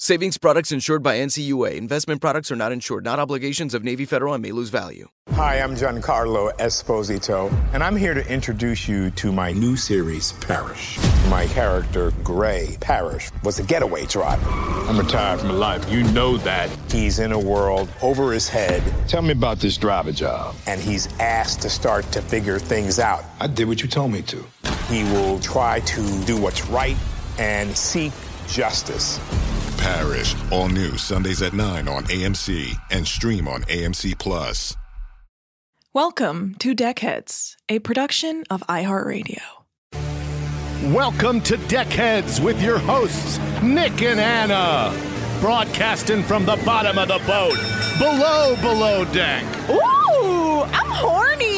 Savings products insured by NCUA. Investment products are not insured, not obligations of Navy Federal and may lose value. Hi, I'm Giancarlo Esposito, and I'm here to introduce you to my new series, Parish. My character, Gray Parish, was a getaway driver. I'm retired from a life. You know that. He's in a world over his head, Tell me about this driver job. and he's asked to start to figure things out. I did what you told me to. He will try to do what's right and seek justice. Parish, all new Sundays at 9 on AMC and stream on AMC Plus. Welcome to Deckheads, a production of iHeartRadio. Welcome to Deckheads with your hosts, Nick and Anna. Broadcasting from the bottom of the boat, below, below deck. Ooh, I'm horny.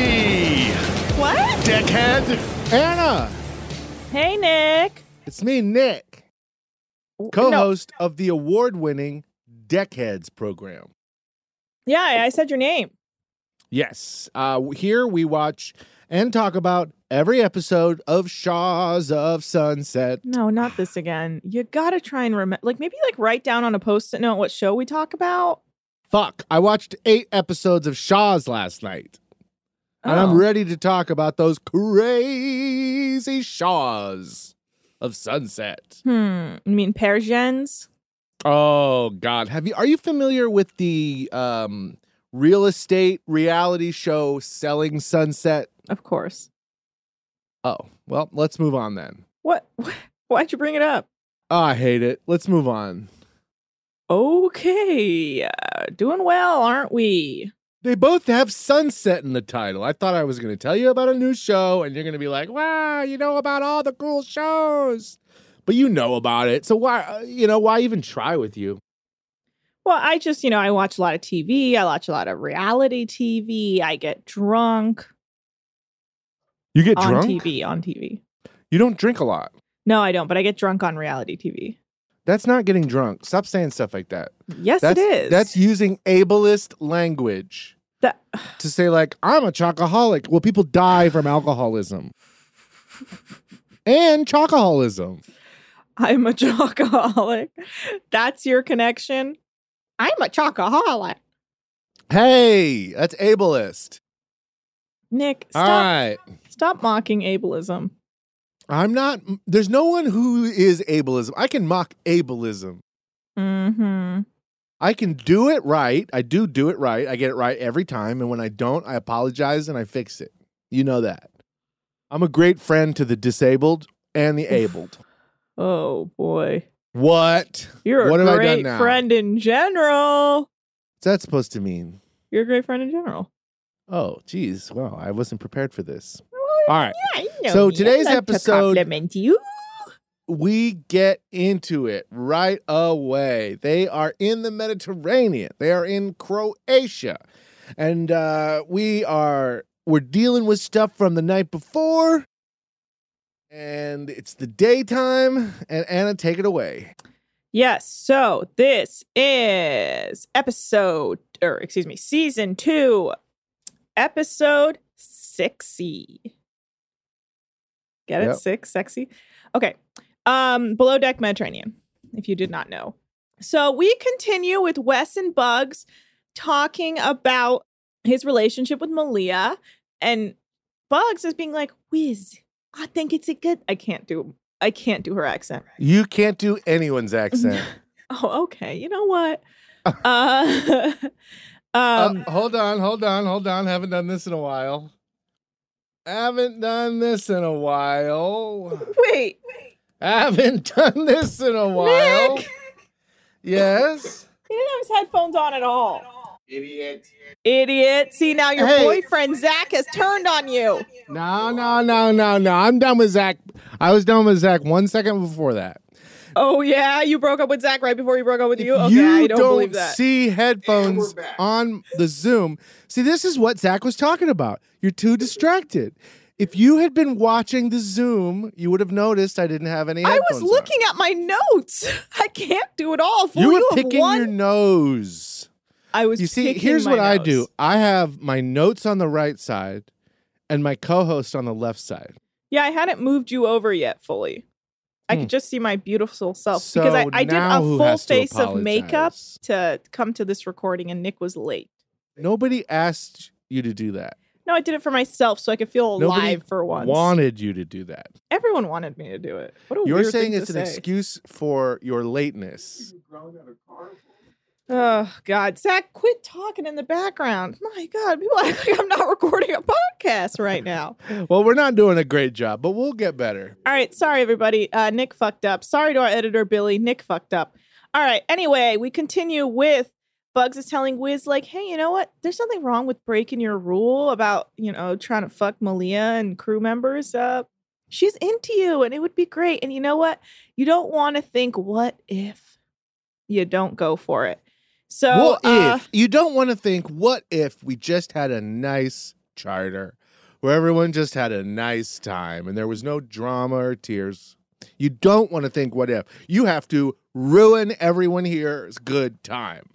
What? Deckhead. Anna, Hey, Nick. it's me, Nick, co-host of the award-winning Deckheads program. Yeah, I said your name. Yes, uh, here we watch and talk about every episode of Shahs of Sunset. No, not this again. You gotta try and remember. Like maybe like write down on a post-it note what show we talk about. Fuck, I watched eight episodes of Shahs last night, and I'm Oh. ready to talk about those crazy Shahs of Sunset. Hmm. You mean Persians? Oh God, have you? Are you familiar with the um, real estate reality show Selling Sunset? Of course. Oh, well, let's move on then. What? Why'd you bring it up? Oh, I hate it. Let's move on. Okay, uh, doing well, aren't we? They both have sunset in the title. I thought I was going to tell you about a new show, and you're going to be like, "Wow, you know about all the cool shows," but you know about it. So why, uh, you know, why even try with you? Well, I just, you know, I watch a lot of TV. I watch a lot of reality TV. I get drunk You get on drunk. TV. On TV. You don't drink a lot. No, I don't. But I get drunk on reality TV. That's not getting drunk. Stop saying stuff like that. Yes, That's it is. that's using ableist language. That- to say like I'm a chocoholic. Well, people die from alcoholism and chocoholism. I'm a chocoholic. That's your connection. I'm a chocoholic. Hey, that's ableist. Nick, All stop, right. stop mocking ableism. I'm not. There's no one who is ableism. I can mock ableism. Mm-hmm. I can do it right. I do do it right. I get it right every time. And when I don't, I apologize and I fix it. You know that. I'm a great friend to the disabled and the abled. Oh boy. What? You're What a have I done great friend in general. What's that supposed to mean? You're a great friend in general. Oh, geez. Wow. I wasn't prepared for this. All right. yeah, So today's to episode- compliment you. we get into it right away. They are in the Mediterranean, they are in Croatia. and uh, we are we're dealing with stuff from the night before, and it's the daytime. And Anna, take it away. Yes. So this is episode, or excuse me, season two, episode sixty. Get it? Yep. Six, sexy. Okay. Um, below deck Mediterranean, if you did not know. So we continue with Wes and Bugs talking about his relationship with Malia, and Bugs is being like, Wiz, I think it's a good. I can't do. I can't do her accent. You can't do anyone's accent. Oh, okay. You know what? uh, um, Uh, hold on, hold on, hold on. Haven't done this in a while. Haven't done this in a while. wait, Haven't done this in a while. Nick, Yes. he didn't have his headphones on at all. Idiot. Idiot. See, now your Hey. boyfriend Zach has turned on you. No, no, no, no, no. I'm done with Zach. I was done with Zach one second before that. Oh, yeah. You broke up with Zach right before he broke up with you? Okay, you I don't, believe that. see headphones on the Zoom. See, this is what Zach was talking about. You're too distracted. If you had been watching the Zoom, you would have noticed I didn't have any I was looking at my notes. I can't do it all. on. Fool, You were picking one- your nose. I was You see, here's what I do. I have my notes on the right side and my co-host on the left side. Yeah, I hadn't moved you over yet fully. I Hmm. could just see my beautiful self because I, I did a full face of makeup to come to this recording, and Nick was late. Nobody asked you to do that. No, I did it for myself so I could feel alive for once. wanted you to do that. Everyone wanted me to do it. What a You're weird saying thing it's to an say. excuse for your lateness. Oh God, Zach, quit talking in the background. My God, people act like I'm not recording a podcast right now. Well, we're not doing a great job, but we'll get better. All right, sorry everybody. Uh, Nick fucked up. Sorry to our editor Billy. Nick fucked up. All right. Anyway, we continue with Bugs is telling Wiz like, "Hey, you know what? There's nothing wrong with breaking your rule about you know trying to fuck Malia and crew members. up. she's into you, and it would be great. And you know what? You don't want to think, what if you don't go for it? So, what uh, if you don't want to think, what if we just had a nice charter where everyone just had a nice time and there was no drama or tears? You don't want to think, what if? You have to ruin everyone here's good time.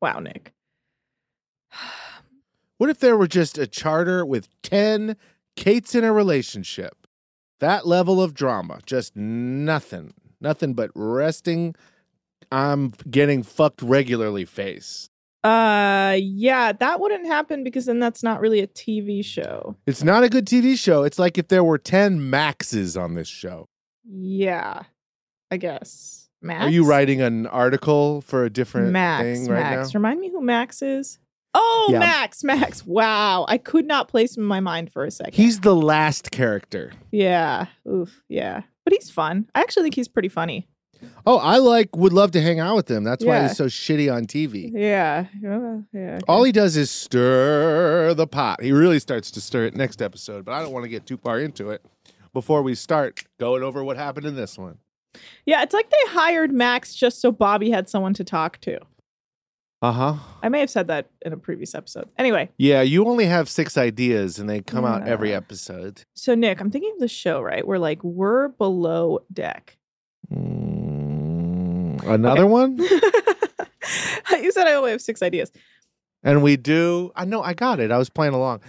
Wow, Nick. What if there were just a charter with 10 Kates in a relationship? That level of drama, just nothing. Nothing but resting. I'm getting fucked regularly face. Uh, yeah, that wouldn't happen because then that's not really a TV show. It's not a good TV show. It's like if there were 10 Maxes on this show. Yeah, I guess. Max. Are you writing an article for a different Max? thing right Max. now? Remind me who Max is. Oh, Yeah. Max. Max. Wow, I could not place him in my mind for a second. He's the last character. yeah. Oof. Yeah, but he's fun. I actually think he's pretty funny. Oh, I like would love to hang out with him. That's why he's so shitty on TV. Yeah. Uh, yeah. All he does is stir the pot. He really starts to stir it next episode, but I don't want to get too far into it before we start going over what happened in this one. Yeah, it's like they hired Max just so Bobby had someone to talk to. Uh huh. I may have said that in a previous episode. Anyway, Yeah, you only have six ideas and they come out every episode. so Nick, I'm thinking of the show, right? Where like we're below deck. Mm, another one? you said I only have six ideas. And we do. I know, I got it. I was playing along.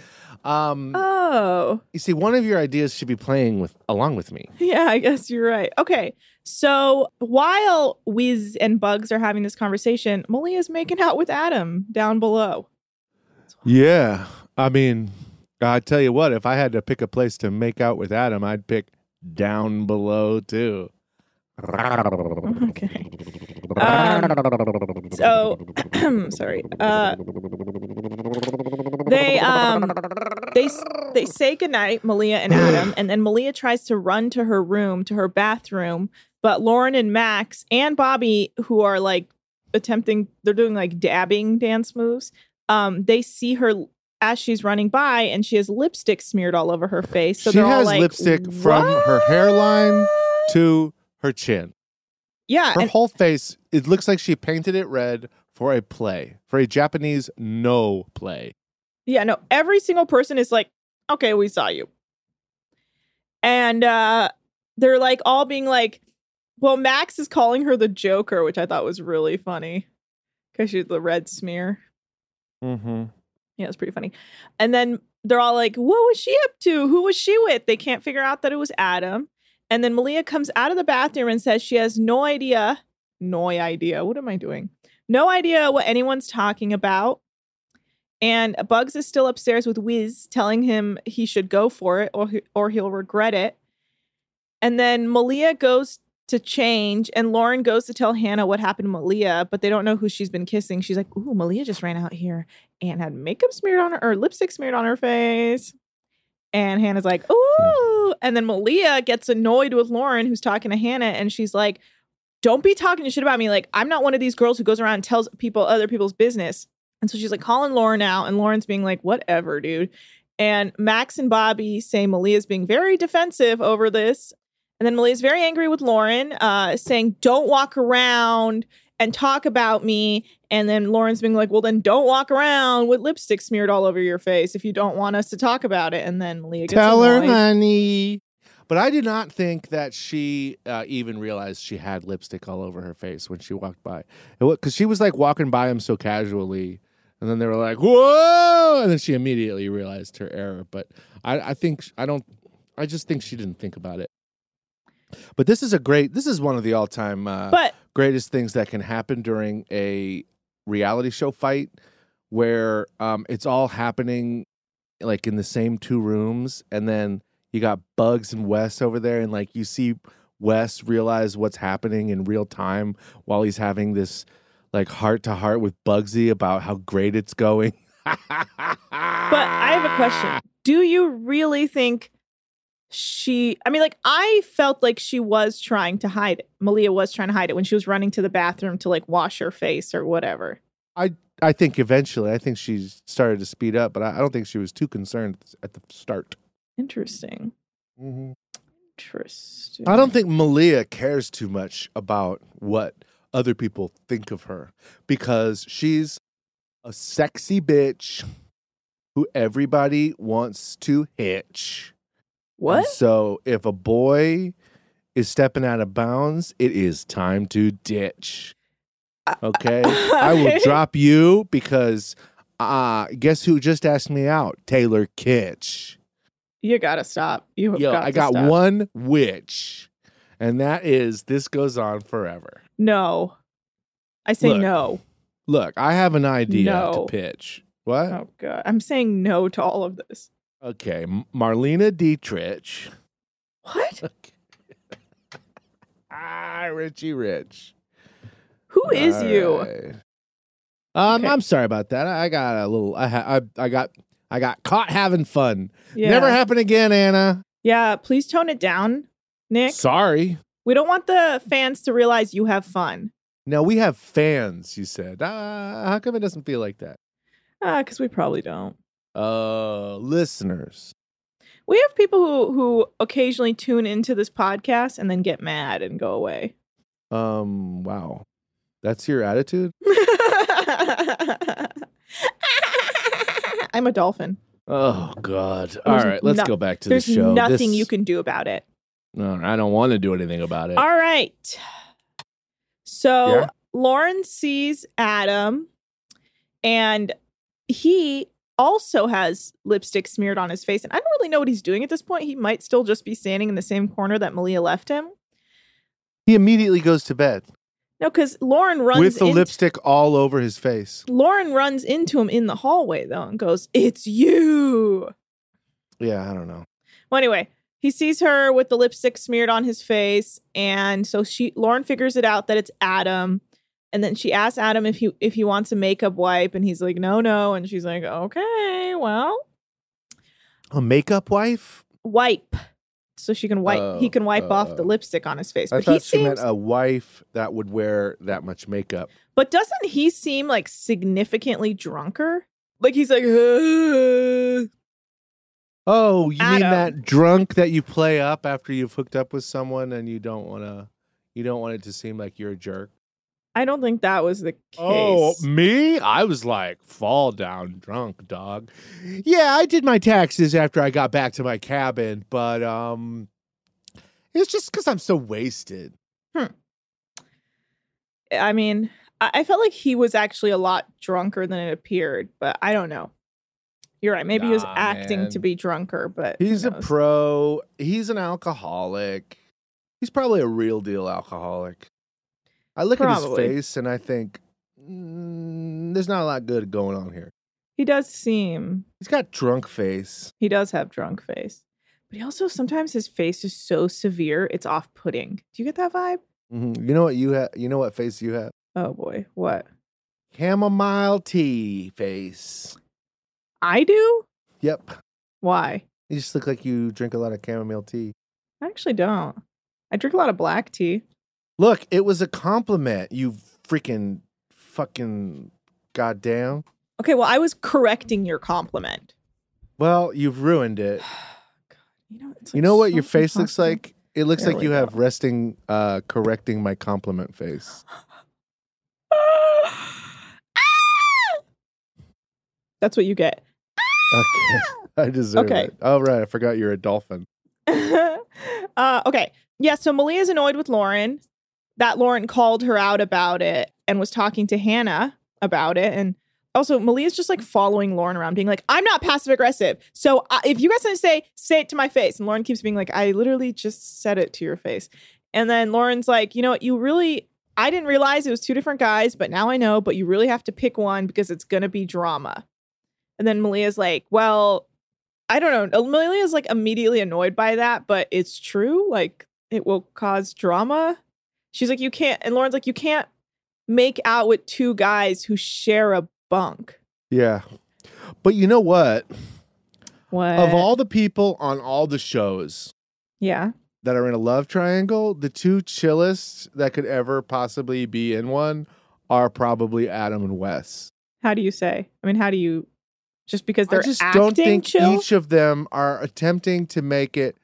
Um, Oh, you see, one of your ideas should be playing with along with me. yeah, I guess you're right. Okay. So while Wiz and Bugs are having this conversation, Malia's making out with Adam down below. Yeah. I mean, I tell you what, if I had to pick a place to make out with Adam, I'd pick down below too. Okay. Um, so sorry. Uh, they um they they say goodnight, Malia and Adam, and then Malia tries to run to her room, to her bathroom, but Lauren and Max and Bobby, who are like attempting, they're doing like dabbing dance moves. Um, they see her as she's running by, and she has lipstick smeared all over her face. So she they're all has like, lipstick from her hairline to her chin. yeah, Her and whole face, it looks like she painted it red for a play, for a Japanese Noh play. Yeah, no, every single person is like, okay, we saw you. And uh they're like all being like, well, Max is calling her the Joker, which I thought was really funny. Because she's the red smear. Mm-hmm. Yeah, it's pretty funny. And then they're all like, what was she up to? Who was she with? They can't figure out that it was Adam. And then Malia comes out of the bathroom and says she has no idea. No idea. What am I doing? No idea what anyone's talking about. And Bugs is still upstairs with Wiz telling him he should go for it or he, or he'll regret it. And then Malia goes to change and Lauren goes to tell Hannah what happened to Malia, but they don't know who she's been kissing. She's like, "Ooh, Malia just ran out here and had makeup smeared on her or lipstick smeared on her face." And Hannah's like, "Ooh." And then Malia gets annoyed with Lauren who's talking to Hannah and she's like, "Don't be talking shit about me. Like, I'm not one of these girls who goes around and tells people other people's business." And so she's like calling Lauren out, and Lauren's being like, whatever, dude. And Max and Bobby say Malia's being very defensive over this. And then Malia's very angry with Lauren, uh, saying, don't walk around and talk about me. And then Lauren's being like, well, then don't walk around with lipstick smeared all over your face if you don't want us to talk about it. And then Malia gets Tell her, honey. But I did not think that she uh, even realized she had lipstick all over her face when she walked by. Because she was like walking by him so casually. And then they were like, whoa. And then she immediately realized her error. But I, I think, I don't, I just think she didn't think about it. But this is a great, this is one of the all time uh, But greatest things that can happen during a reality show fight where um, it's all happening like in the same two rooms and then you got bugs and wes over there and like you see wes realize what's happening in real time while he's having this like heart to heart with bugsy about how great it's going But I have a question. Do you really think she I mean like I felt like she was trying to hide it. Malia was trying to hide it when she was running to the bathroom to like wash her face or whatever. i i think eventually i think she started to speed up but i, I don't think she was too concerned at the start Interesting. mm-hmm. Interesting. I don't think Malia cares too much about what other people think of her because she's a sexy bitch who everybody wants to hitch. What? And so if a boy is stepping out of bounds, it is time to ditch. Okay? I will drop you because uh guess who just asked me out? Taylor Kitsch. You gotta stop. You have Yo, got I got stop. one witch, and that is this goes on forever. No. I say Look. no. Look, I have an idea No. to pitch. What? Oh god. I'm saying no to all of this. Okay, Marlene Dietrich. What? ah, Richie Rich. Who is All you? right. Um, Okay. I'm sorry about that. I got a little. I ha- I, I got I got caught having fun. Yeah. Never happen again, Anna. Yeah, please tone it down, Nick. Sorry. We don't want the fans to realize you have fun. No, we have fans. You said. Uh, how come it doesn't feel like that? Ah, because we probably don't. Uh, listeners. We have people who who occasionally tune into this podcast and then get mad and go away. Um, wow. That's your attitude? I'm a dolphin. Oh God! All There's right, let's no- go back to the show. nothing This- you can do about it. No, I don't want to do anything about it. All right. So Yeah. Lauren sees Adam and he also has lipstick smeared on his face. And I don't really know what he's doing at this point. He might still just be standing in the same corner that Malia left him. He immediately goes to bed No, because Lauren runs with the in- lipstick all over his face. Lauren runs into him in the hallway though and goes, It's you. Yeah, I don't know. Well, anyway, he sees her with the lipstick smeared on his face, and so she Lauren figures it out that it's Adam, and then she asks Adam if he if he wants a makeup wipe, and he's like, no, no, and she's like, okay, well, A makeup wife? wipe, so she can wipe he Oh, can wipe off the oh. lipstick on his face. I But he she seems, meant a wife that would wear that much makeup. but doesn't he seem like significantly drunker? Like he's like, "Uh." Oh, you mean that drunk that you play up after you've hooked up with someone and you don't want to, you don't want it to seem like you're a jerk. I don't think that was the case. Oh, me? I was like, fall down drunk, dog. Yeah, I did my taxes after I got back to my cabin, but um it's just because I'm so wasted. Hmm. I mean, I-, I felt like he was actually a lot drunker than it appeared, but I don't know. You're right. Maybe he was acting man. to be drunker, but He's a pro. He's an alcoholic. He's probably a real deal alcoholic. I look at his face and I think mm, there's not a lot good going on here. He does seem He's got drunk face. he does have drunk face, but he also sometimes his face is so severe it's off-putting. Do you get that vibe? Mhm. You know what you have? You know what face you have? Oh boy, what Chamomile tea face. I do? Yep. Why? You just look like you drink a lot of chamomile tea. I actually don't. I drink a lot of black tea. Look, it was a compliment. You freaking fucking goddamn. Okay, well, I was correcting your compliment. Well, you've ruined it. You know, You know what your face looks like? It looks There like you go. have resting, uh, correcting my compliment face. That's what you get. Okay, I deserve Okay. it. Oh right, I forgot you're a dolphin. uh, okay. Yeah, so Malia's annoyed with Lauren. That Lauren called her out about it and was talking to Hannah about it. And also, Malia's just like following Lauren around, being like, I'm not passive aggressive. So uh, if you guys want to say, say it to my face. And Lauren keeps being like, I literally just said it to your face. And then Lauren's like, you know what? You really, I didn't realize it was two different guys, but now I know, but you really have to pick one because it's going to be drama. And then Malia's like, well, I don't know. Amelia's like immediately annoyed by that, but it's true. Like it will cause drama. She's like, you can't, and Lauren's like, you can't make out with two guys who share a bunk. Yeah, but you know what? What? Of all the people on all the shows yeah. that are in a love triangle, the two chillest that could ever possibly be in one are probably Adam and Wes. How do you say? I mean, how do you? Just because they're I just acting don't think chill. each of them are attempting to make it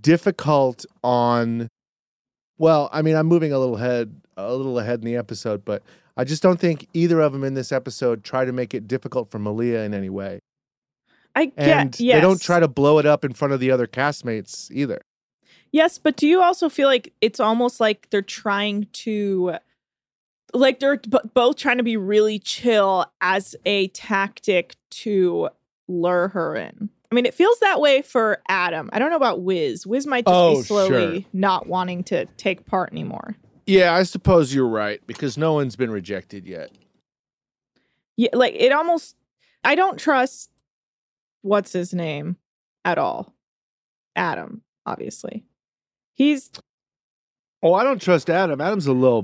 difficult on well, I mean, I'm moving a little ahead a little ahead in the episode, but I just don't think either of them in this episode try to make it difficult for Malia in any way. I get. And yes. they don't try to blow it up in front of the other castmates either. Yes, but do you also feel like it's almost like they're trying to, like they're b- both trying to be really chill as a tactic to lure her in? I mean, it feels that way for Adam. I don't know about Wiz. Wiz might just Oh, be slowly sure. not wanting to take part anymore. Yeah, I suppose you're right because no one's been rejected yet. Yeah, like it almost. I don't trust. What's his name at all? Adam, obviously. He's Oh, I don't trust Adam. Adam's a little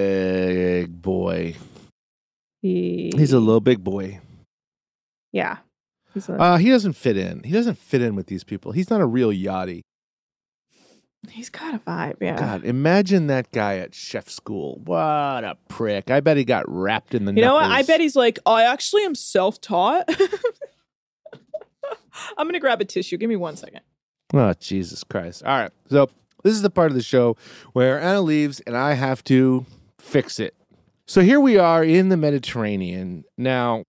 big boy. he. He's a little big boy. Yeah. Uh, he doesn't fit in. He doesn't fit in with these people. He's not a real yachty. he's got a vibe. Yeah. God, imagine that guy at chef school. What a prick. I bet he got wrapped in the You know what? I bet he's like, I actually am self taught. I'm going to grab a tissue. Give me one second. Oh, Jesus Christ. All right. So, this is the part of the show where Anna leaves and I have to fix it. So, here we are in the Mediterranean. Now,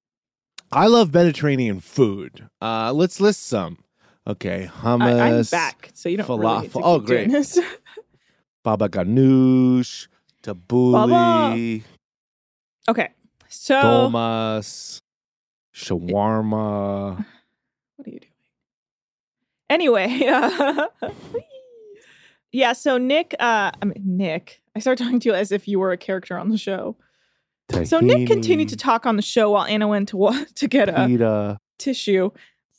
I love Mediterranean food. Uh, let's list some. Okay. Hummus. I, I'm back, so you don't really to falafel. Oh, keep great. Baba ganoush, tabbouleh, okay. So, dolmas, shawarma. what are you doing? Anyway, uh, yeah, so Nick, uh, I mean, Nick, I started talking to you as if you were a character on the show. So Nick continued to talk on the show while Anna went to wa- to get a pita. tissue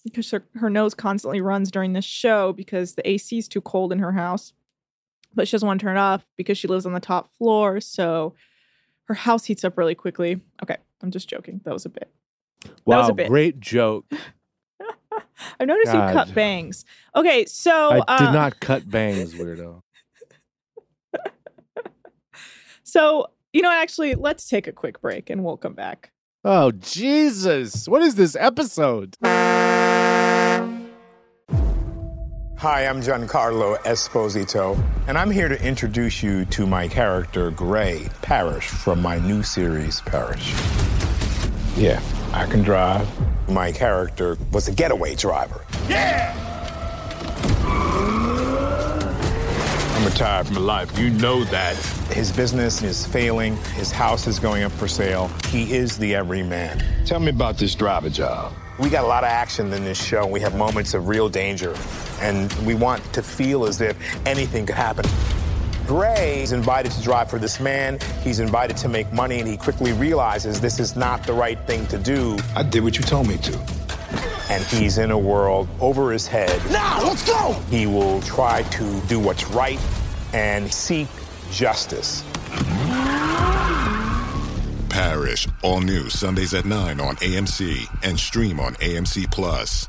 because her, her nose constantly runs during this show because the AC is too cold in her house. But she doesn't want to turn it off because she lives on the top floor. So her house heats up really quickly. Okay, I'm just joking. That was a bit. Wow, was a bit. great joke. I've noticed God. you cut bangs. Okay, so I did uh, not cut bangs, weirdo. So you know, actually, let's take a quick break and we'll come back. Oh, Jesus. What is this episode? Hi, I'm Giancarlo Esposito, and I'm here to introduce you to my character, Gray Parish, from my new series, Parish. Yeah, I can drive. My character was a getaway driver. I'm retired from life. You know that. His business is failing, his house is going up for sale. He is the everyman. Tell me about this driver job. We got a lot of action in this show. We have moments of real danger, and we want to feel as if anything could happen. Gray is invited to drive for this man. He's invited to make money, and he quickly realizes this is not the right thing to do. I did what you told me to. And he's in a world over his head. Now, let's go! He will try to do what's right and seek justice. Parish, all new Sundays at 9 on AMC and stream on AMC Plus.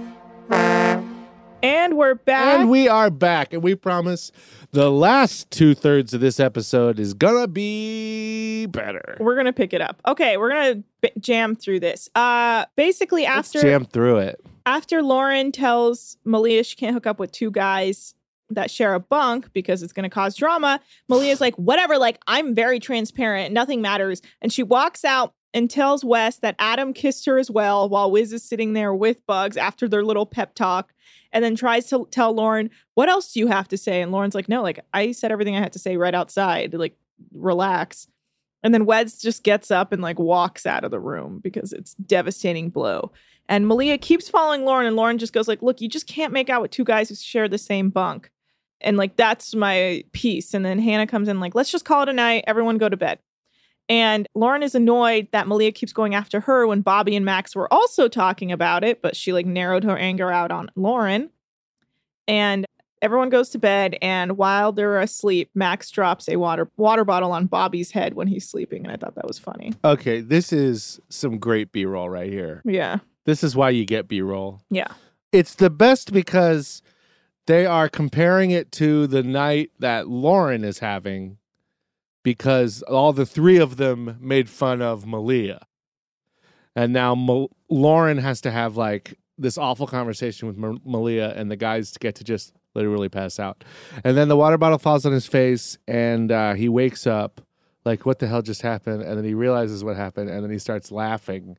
And we're back. And we are back, and we promise the last two thirds of this episode is gonna be better. We're gonna pick it up. Okay, we're gonna b- jam through this. Uh, basically Let's after jam through it. after Lauren tells Malia she can't hook up with two guys that share a bunk because it's going to cause drama, Malia's like, whatever, like, I'm very transparent. Nothing matters. And she walks out and tells Wes that Adam kissed her as well while Wiz is sitting there with Bugs after their little pep talk. And then tries to tell Lauren, what else do you have to say? And Lauren's like, no, like, I said everything I had to say right outside. Like, relax. And then Weds just gets up and like walks out of the room because it's devastating blow. And Malia keeps following Lauren, and Lauren just goes like, "Look, you just can't make out with two guys who share the same bunk." And like that's my piece. And then Hannah comes in like, "Let's just call it a night. Everyone go to bed." And Lauren is annoyed that Malia keeps going after her when Bobby and Max were also talking about it, but she like narrowed her anger out on Lauren. And everyone goes to bed, and while they're asleep, Max drops a water water bottle on Bobby's head when he's sleeping, and I thought that was funny. Okay, this is some great B roll right here. Yeah, This is why you get B roll. yeah. It's the best because they are comparing it to the night that Lauren is having because all the three of them made fun of Malia. And now Lauren has to have like this awful conversation with Ma- Malia, and the guys get to just literally pass out. And then the water bottle falls on his face, and uh, he wakes up like, what the hell just happened? And then he realizes what happened, and then he starts laughing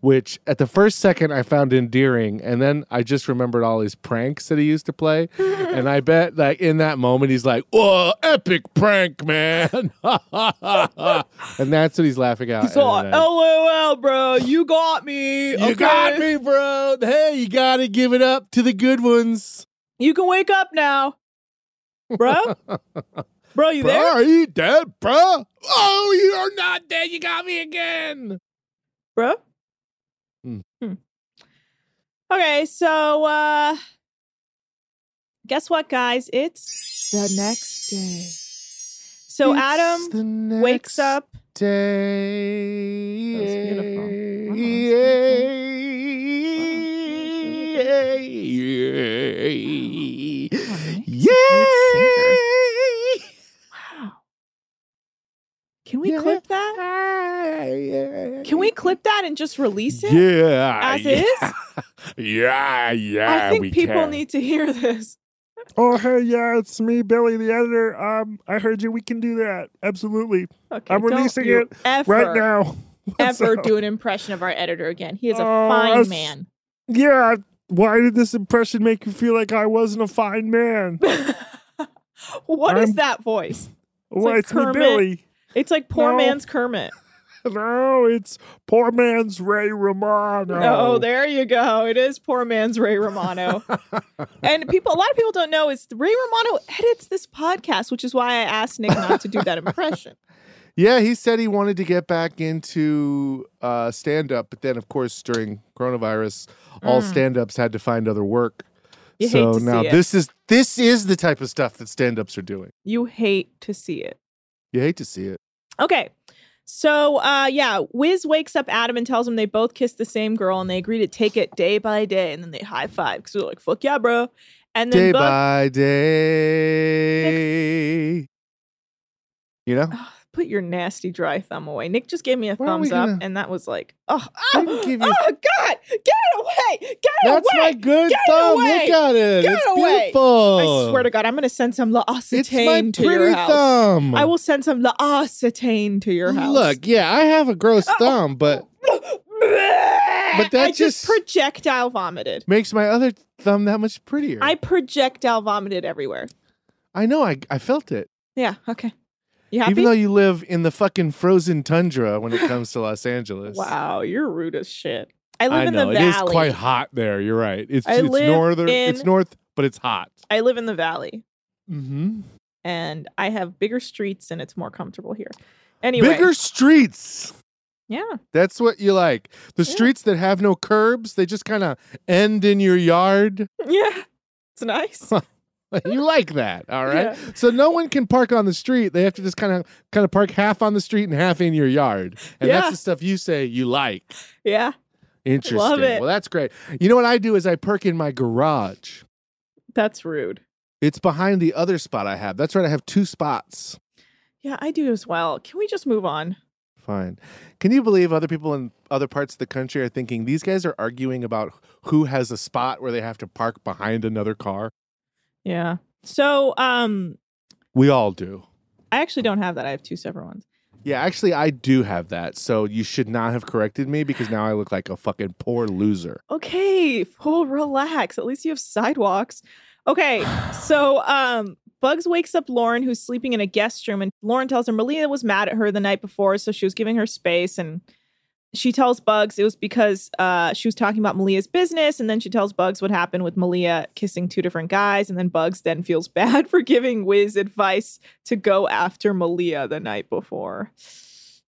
which at the first second I found endearing, and then I just remembered all his pranks that he used to play, and I bet like in that moment he's like, "Whoa, epic prank, man!" and that's what he's laughing at. So, LOL, bro, you got me. you got me, bro. Hey, you gotta give it up to the good ones, You can wake up now, bro. bro, you bro. there? Are you dead, bro? Oh, you are not dead. You got me again. bro. Hmm. Hmm. Okay, so uh guess what, guys? It's the next day. So It's Adam wakes up. day. Just release it? Yeah. As yeah. is? Yeah, yeah. I think we people can. need to hear this. Oh, hey, yeah, it's me, Billy, the editor. Um, I heard you. We can do that. Absolutely. Okay, I'm releasing it ever, right now. What's Ever up? do an impression of our editor again? He is a Oh, fine that's- man. Yeah. Why did this impression make you feel like I wasn't a fine man? What is I'm- that voice? Well, like it's me, Kermit. Billy. It's like poor No. man's Kermit. No, it's poor man's Ray Romano. Oh, there you go. It is poor man's Ray Romano. and people, a lot of people don't know is Ray Romano edits this podcast, which is why I asked Nick not to do that impression. Yeah, he said he wanted to get back into uh, stand up, but then, of course, during coronavirus, all Mm. stand ups had to find other work. You hate so to see now it. this is this is the type of stuff that stand ups are doing. You hate to see it. You hate to see it. Okay. So, uh, yeah, Wiz wakes up Adam and tells him they both kissed the same girl and they agree to take it day by day. And then they high five because they're like, fuck yeah, bro. And then Day Bug- by day. You know? Put your nasty dry thumb away. Nick just gave me a Why thumbs up, gonna- and that was like, oh, oh, give you- oh God, get it away, get it That's away. my good Get thumb. Look at it. Get it's it away. beautiful. I swear to God, I'm gonna send some L'Occitane to your pretty house. thumb. I will send some L'Occitane to your house. Look, yeah, I have a gross oh. thumb, but but that just, just- projectile vomited. makes my other thumb that much prettier. I projectile vomited everywhere. I know. I I felt it. Yeah. Okay. You happy? Even though you live in the fucking frozen tundra when it comes to Los Angeles. wow, you're rude as shit. I live I in know the valley. it is quite hot there. You're right. It's I it's northern. It's north, but it's hot. I live in the valley. Mm-hmm. and I have bigger streets and it's more comfortable here. Anyway, Bigger streets. yeah, That's what you like. The streets that have no curbs, they just kind of end in your yard. yeah, it's nice. you like that, all right? Yeah. So no one can park on the street. They have to just kind of kind of park half on the street and half in your yard. And Yeah. that's the stuff you say you like. yeah, Interesting. Love it. Well, that's great. You know what I do is I park in my garage. that's rude. It's behind the other spot I have. That's right. I have two spots. Yeah, I do as well. Can we just move on? Fine. Can you believe other people in other parts of the country are thinking these guys are arguing about who has a spot where they have to park behind another car? Yeah. So, um, We all do. I actually don't have that. I have two separate ones. Yeah, actually, I do have that. So you should not have corrected me because now I look like a fucking poor loser. Okay, full relax. At least you have sidewalks. Okay, so um Bugs wakes up Lauren, who's sleeping in a guest room, and Lauren tells her Malia was mad at her the night before, so she was giving her space. And she tells Bugs it was because uh, she was talking about Malia's business, and then she tells Bugs what happened with Malia kissing two different guys, and then Bugs then feels bad for giving Wiz advice to go after Malia the night before.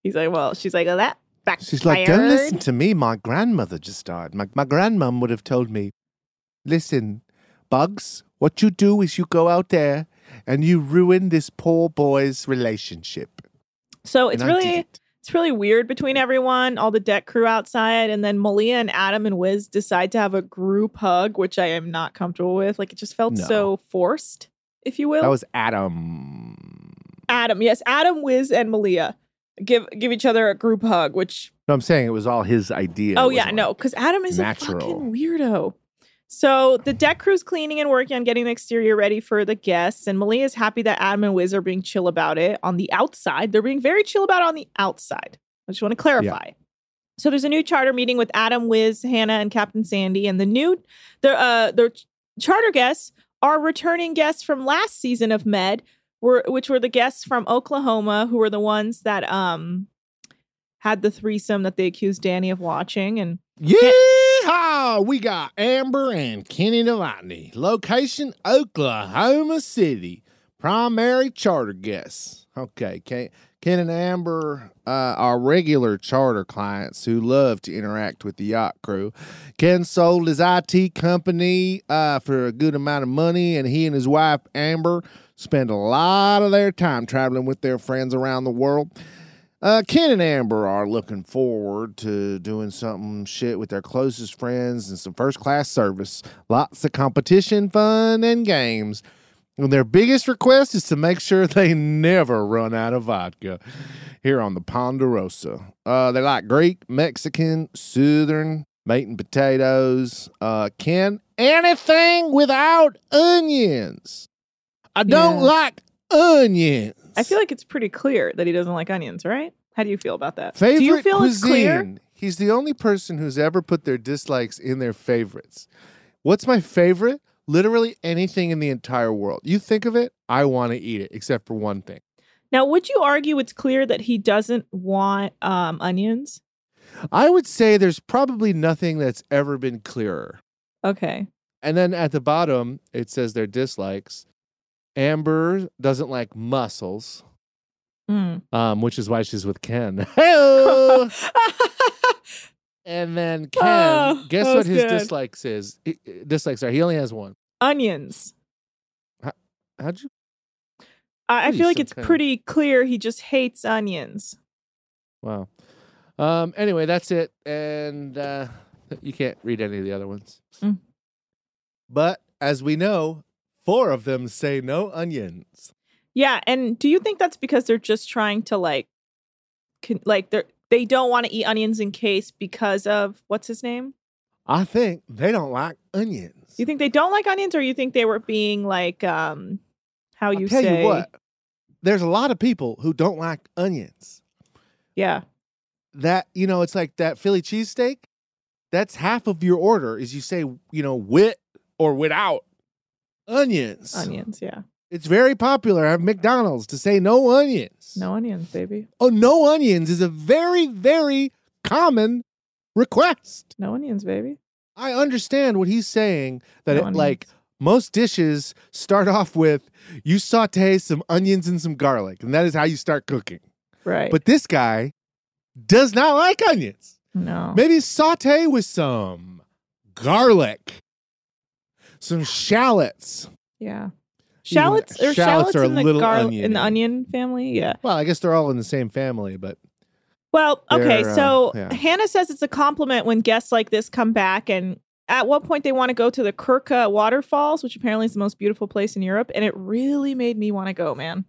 He's like, well, she's like, oh, that backfired. She's like, don't listen to me. My grandmother just died. My, my grandmom would have told me, listen, Bugs, what you do is you go out there and you ruin this poor boy's relationship. So it's And really. It's really weird between everyone, all the deck crew outside, and then Malia and Adam and Wiz decide to have a group hug, which I am not comfortable with. Like it just felt No. so forced, if you will. That was Adam. Adam, yes, Adam, Wiz, and Malia give give each other a group hug, which No, I'm saying it was all his idea. oh yeah, wasn't no, because Adam is natural. a fucking weirdo. So the deck crew's cleaning and working on getting the exterior ready for the guests, and Malia is happy that Adam and Wiz are being chill about it. On the outside, they're being very chill about it on the outside. I just want to clarify. So there's a new charter meeting with Adam, Wiz, Hannah, and Captain Sandy, and the new their uh their charter guests are returning guests from last season of Med, were which were the guests from Oklahoma who were the ones that um had the threesome that they accused Danny of watching and Yeehaw! We got Amber and Kenny Delaney. Location Oklahoma City. Primary charter guests. Okay, Ken, Ken and Amber uh, are regular charter clients who love to interact with the yacht crew. Ken sold his IT company uh, for a good amount of money, and he and his wife Amber spend a lot of their time traveling with their friends around the world. Uh, Ken and Amber are looking forward to doing something shit with their closest friends and some first class service. Lots of competition, fun, and games. And their biggest request is to make sure they never run out of vodka here on the Ponderosa. Uh, they like Greek, Mexican, Southern, meat and potatoes. Uh, Ken, anything without onions. I don't Yeah. like onions. I feel like it's pretty clear that he doesn't like onions, right? How do you feel about that? Favorite do you feel cuisine. it's clear? He's the only person who's ever put their dislikes in their favorites. What's my favorite? Literally anything in the entire world. You think of it, I want to eat it, except for one thing. Now, would you argue it's clear that he doesn't want um, onions? I would say there's probably nothing that's ever been clearer. Okay. And then at the bottom, it says their dislikes. Amber doesn't like mussels, Mm. um, which is why she's with Ken. And then Ken, Oh, guess what his good. dislikes is? He- dislikes are. He only has one. Onions. How'd you? I, I What are you, feel like it's kind pretty clear he just hates onions. Wow. Um. Anyway, that's it, and uh, you can't read any of the other ones. Mm. But as we know, four of them say no onions. Yeah, and do you think that's because they're just trying to like, con- like they're they don't want to eat onions in case because of what's his name? I think they don't like onions. You think they don't like onions, or you think they were being like, um, how you Tell say? you what, there's a lot of people who don't like onions. Yeah, That you know, it's like that Philly cheesesteak. That's half of your order. Is you say you know with or without onions. onions. Yeah, It's very popular at McDonald's to say no onions. no onions, baby. Oh, no onions is a very, very common request. No onions, baby. I understand what he's saying that No it, like most dishes start off with you saute some onions and some garlic, and that is how you start cooking. Right. But this guy does not like onions. no. Maybe saute with some garlic, some shallots. Yeah. Shallots or shallots shallots, are a in the little gar- in the onion family. Yeah. Well, I guess they're all in the same family, but Well, okay, uh, so yeah. Hannah says it's a compliment when guests like this come back and at what point they want to go to the Krka waterfalls, which apparently is the most beautiful place in Europe, and it really made me want to go, man.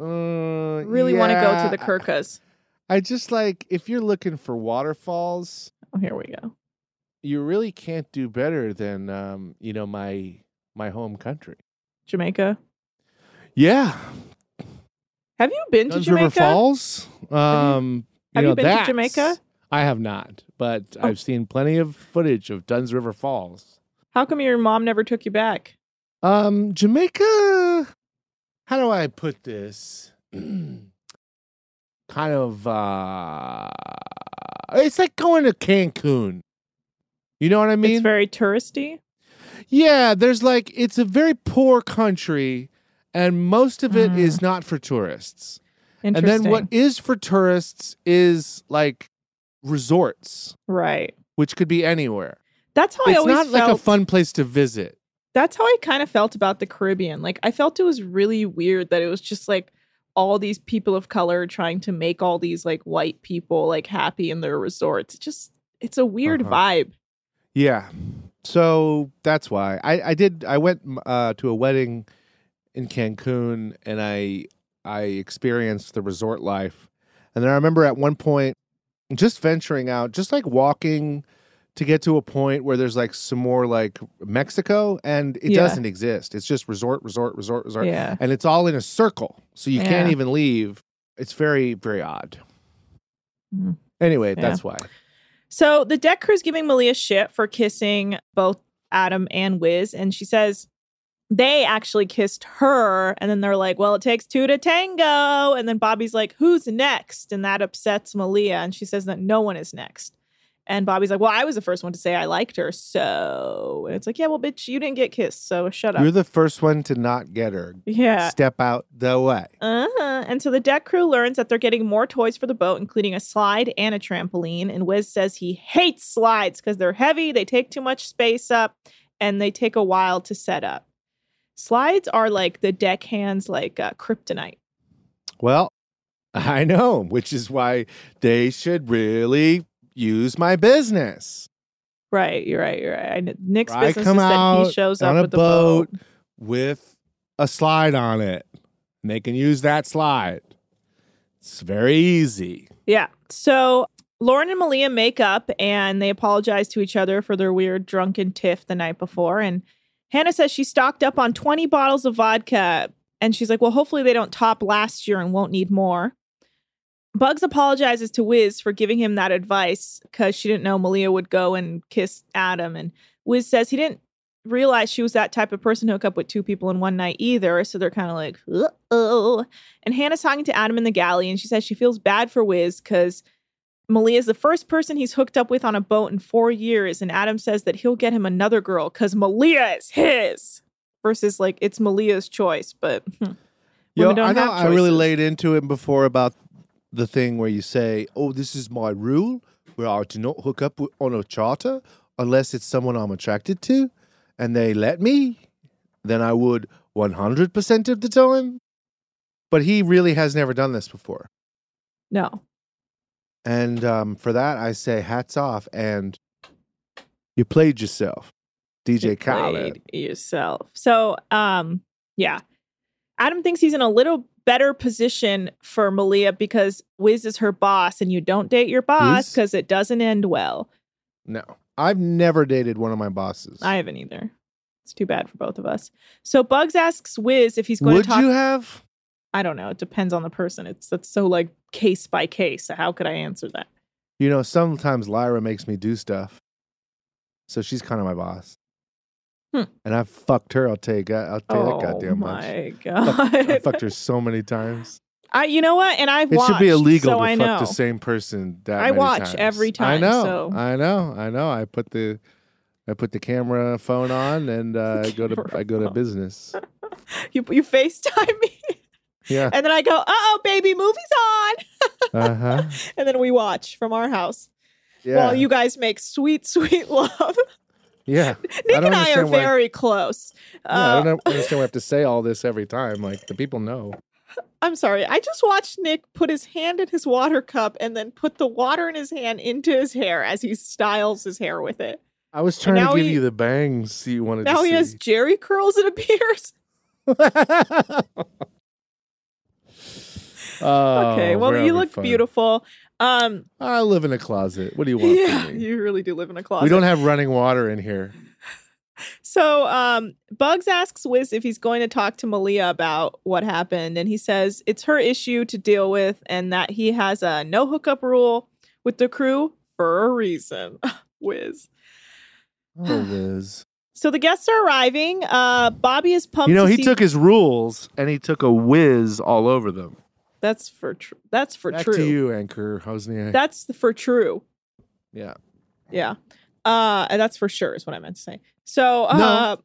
uh, Really want to go to the Krkas. I just like if you're looking for waterfalls, Oh, here we go. You really can't do better than um, you know, my my home country. Jamaica. Yeah. Have you been to Jamaica? River Falls. Um have you know, been to Jamaica? I have not, but Oh. I've seen plenty of footage of Dunn's River Falls. How come your mom never took you back? Um Jamaica how do I put this? kind of uh it's like going to Cancun. You know what I mean? it's very touristy. Yeah, there's like it's a very poor country and most of it is not for tourists. And then what is for tourists is like resorts, Right. which could be anywhere. That's how I it's always not felt. like a fun place to visit. that's how I kind of felt about the Caribbean. Like I felt it was really weird that it was just like all these people of color trying to make all these like white people like happy in their resorts. It just it's a weird Uh-huh. vibe. Yeah. So that's why I, I did I went uh, to a wedding in Cancun and I I experienced the resort life. And then I remember at one point just venturing out, just like walking to get to a point where there's like some more like Mexico and it Yeah. doesn't exist. It's just resort, resort, resort, resort. Yeah. And it's all in a circle. So you can't even leave. It's very, very odd. Mhm. Anyway, Yeah. that's why. So the deck crew's giving Malia shit for kissing both Adam and Wiz, and she says they actually kissed her, and then they're like, "Well, it takes two to tango," and then Bobby's like, "Who's next?" and that upsets Malia, and she says that no one is next. And Bobby's like, "Well, I was the first one to say I liked her, so." And it's like, "Yeah, well, bitch, you didn't get kissed, so shut up." You're the first one to not get her. yeah. Step out the way. Uh-huh. And so the deck crew learns that they're getting more toys for the boat, including a slide and a trampoline. And Wiz says he hates slides because they're heavy, they take too much space up, and they take a while to set up. Slides are like the deck hands, like uh, kryptonite. Well, I know, which is why they should really use my business. Right, you're right, you're right. I Nick's I business come is that out he shows on up a with the boat. boat with a slide on it. And they can use that slide. It's very easy. Yeah. So Lauren and Malia make up and they apologize to each other for their weird drunken tiff the night before. And Hannah says she stocked up on 20 bottles of vodka. And she's like, well, hopefully they don't top last year and won't need more. Bugs apologizes to Wiz for giving him that advice because she didn't know Malia would go and kiss Adam. And Wiz says he didn't realize she was that type of person to hook up with two people in one night either. So they're kind of like, oh. And Hannah's talking to Adam in the galley, and she says she feels bad for Wiz because Malia is the first person he's hooked up with on a boat in four years. And Adam says that he'll get him another girl because Malia is his versus like it's Malia's choice. But hmm, Yo, I know I really laid into it before about the thing where you say, "Oh, this is my rule, where I do not hook up on a charter unless it's someone I'm attracted to, and they let me." Then I would 100% of the time. But he really has never done this before, No. and um, for that I say hats off. And you played yourself, DJ Khaled. played yourself. So, um, yeah, Adam thinks he's in a little better position for Malia because Wiz is her boss, and you don't date your boss because it doesn't end well. No, I've never dated one of my bosses. I haven't either. It's too bad for both of us. So Bugs asks Wiz if he's going Would to talk. Would you have? I don't know. It depends on the person. It's that's so like case by case. So how could I answer that? You know, sometimes Lyra makes me do stuff. So she's kind of my boss. Hmm. And I've fucked her, I'll tell you, God- I'll tell you oh that goddamn much. Oh my god! I fucked her so many times. I, you know what? And I've It watched. should be illegal so to I fuck know. the same person that I watch times. every I time, know. so- I know. I know. I put the I put the camera phone on and uh, I go to I go to business. You you Facetime me, Yeah. and then I go, "Uh oh, baby, movie's on," Uh-huh. and then we watch from our house Yeah. while you guys make sweet, sweet love. Yeah. Nick and I are understand why- very close. Yeah, I Uh, don't understand why I have to say all this every time. Like the people know. I'm sorry. I just watched Nick put his hand in his water cup and then put the water in his hand into his hair as he styles his hair with it. I was trying to give he- you the bangs you wanted Now he see. has Jheri curls, it appears. Oh, okay. Well, you look fun. beautiful. Um, I live in a closet. What do you want yeah, from me? you really do live in a closet. We don't have running water in here. So, um, Bugs asks Wiz if he's going to talk to Malia about what happened, and he says it's her issue to deal with, and that he has a no hookup rule with the crew for a reason. Wiz. Oh, Liz. So the guests are arriving. Uh, Bobby is pumped. You know, he see- took his rules and he took a whiz all over them. That's for true. That's for Back true. to you, Anchor Hosniak. That's the- for true. yeah. Yeah. Uh, and that's for sure is what I meant to say. So, uh,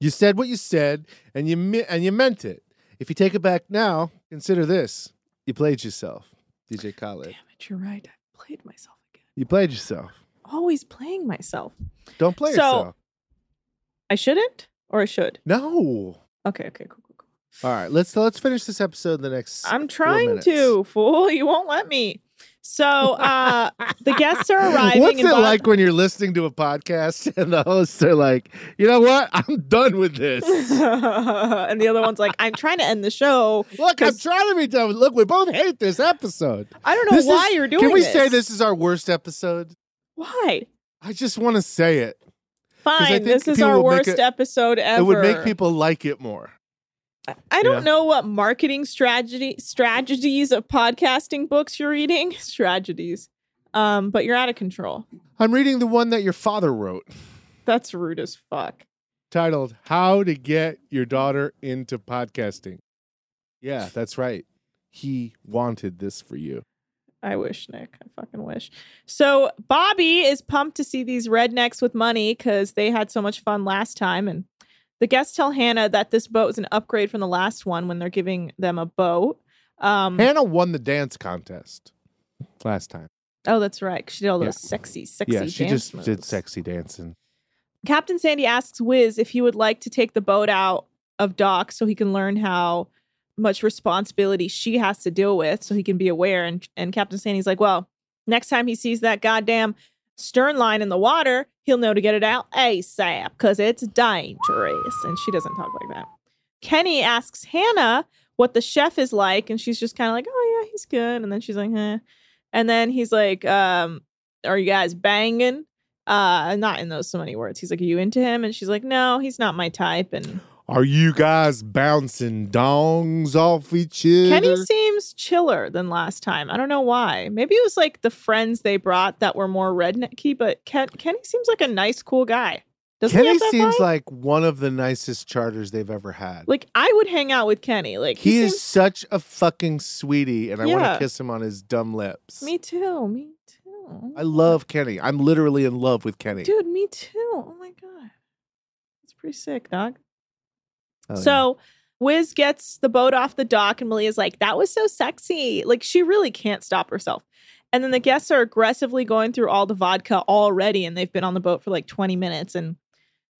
You said what you said, and you me- and you meant it. If you take it back now, consider this: you played yourself, DJ Khaled. damn it, you're right. I played myself again. You played yourself. Always playing myself. Don't play So- yourself. I shouldn't, or I should. No. Okay. Okay. Cool. All right, let's let's finish this episode in the next. I'm trying to, fool. You won't let me. So, uh, the guests are arriving. What's it Bob- like when you're listening to a podcast and the hosts are like, you know what? I'm done with this. and the other one's like, I'm trying to end the show. Look, I'm trying to be done. with- Look, we both hate this episode. I don't know This why is- you're doing Can we this. say this is our worst episode? Why? I just want to say it. Fine. This is our worst episode ever. It would make people like it more. I don't Yeah. know what marketing strategy strategies of podcasting books you're reading. Strategies. Um, but you're out of control. I'm reading the one that your father wrote, That's rude as fuck. titled "How to Get Your Daughter into Podcasting." Yeah, that's right. He wanted this for you. I wish, Nick. I fucking wish. So Bobby is pumped to see these rednecks with money because they had so much fun last time. And the guests tell Hannah that this boat is an upgrade from the last one when they're giving them a boat. Um, Hannah won the dance contest last time. oh, that's right. She did all Yeah. those sexy, sexy yeah, she just did sexy dancing. Captain Sandy asks Wiz if he would like to take the boat out of dock so he can learn how much responsibility she has to deal with so he can be aware. And, and Captain Sandy's like, well, next time he sees that goddamn stern line in the water, he'll know to get it out ASAP because it's dangerous. And she doesn't talk like that. Kenny asks Hannah what the chef is like, and she's just kind of like, oh, yeah, he's good. And then she's like, eh. And then he's like, um, are you guys banging? Uh, not in those so many words. He's like, Are you into him? And she's like, No, he's not my type. And Are you guys bouncing dongs off each other? Kenny seems chiller than last time. I don't know why. Maybe it was like the friends they brought that were more rednecky, but Ken- Kenny seems like a nice, cool guy. Doesn't he Kenny seems vibe? like one of the nicest charters they've ever had. like I would hang out with Kenny. Like he, he, is seems, such a fucking sweetie, and I want to kiss him on his dumb lips. me too. Me too. I love Kenny. I'm literally in love with Kenny. Dude, me too. Oh my god. It's pretty sick, dog. Oh, yeah. so Wiz gets the boat off the dock, and Malia's like, that was so sexy. Like, she really can't stop herself. And then the guests are aggressively going through all the vodka already, and they've been on the boat for like 20 minutes. And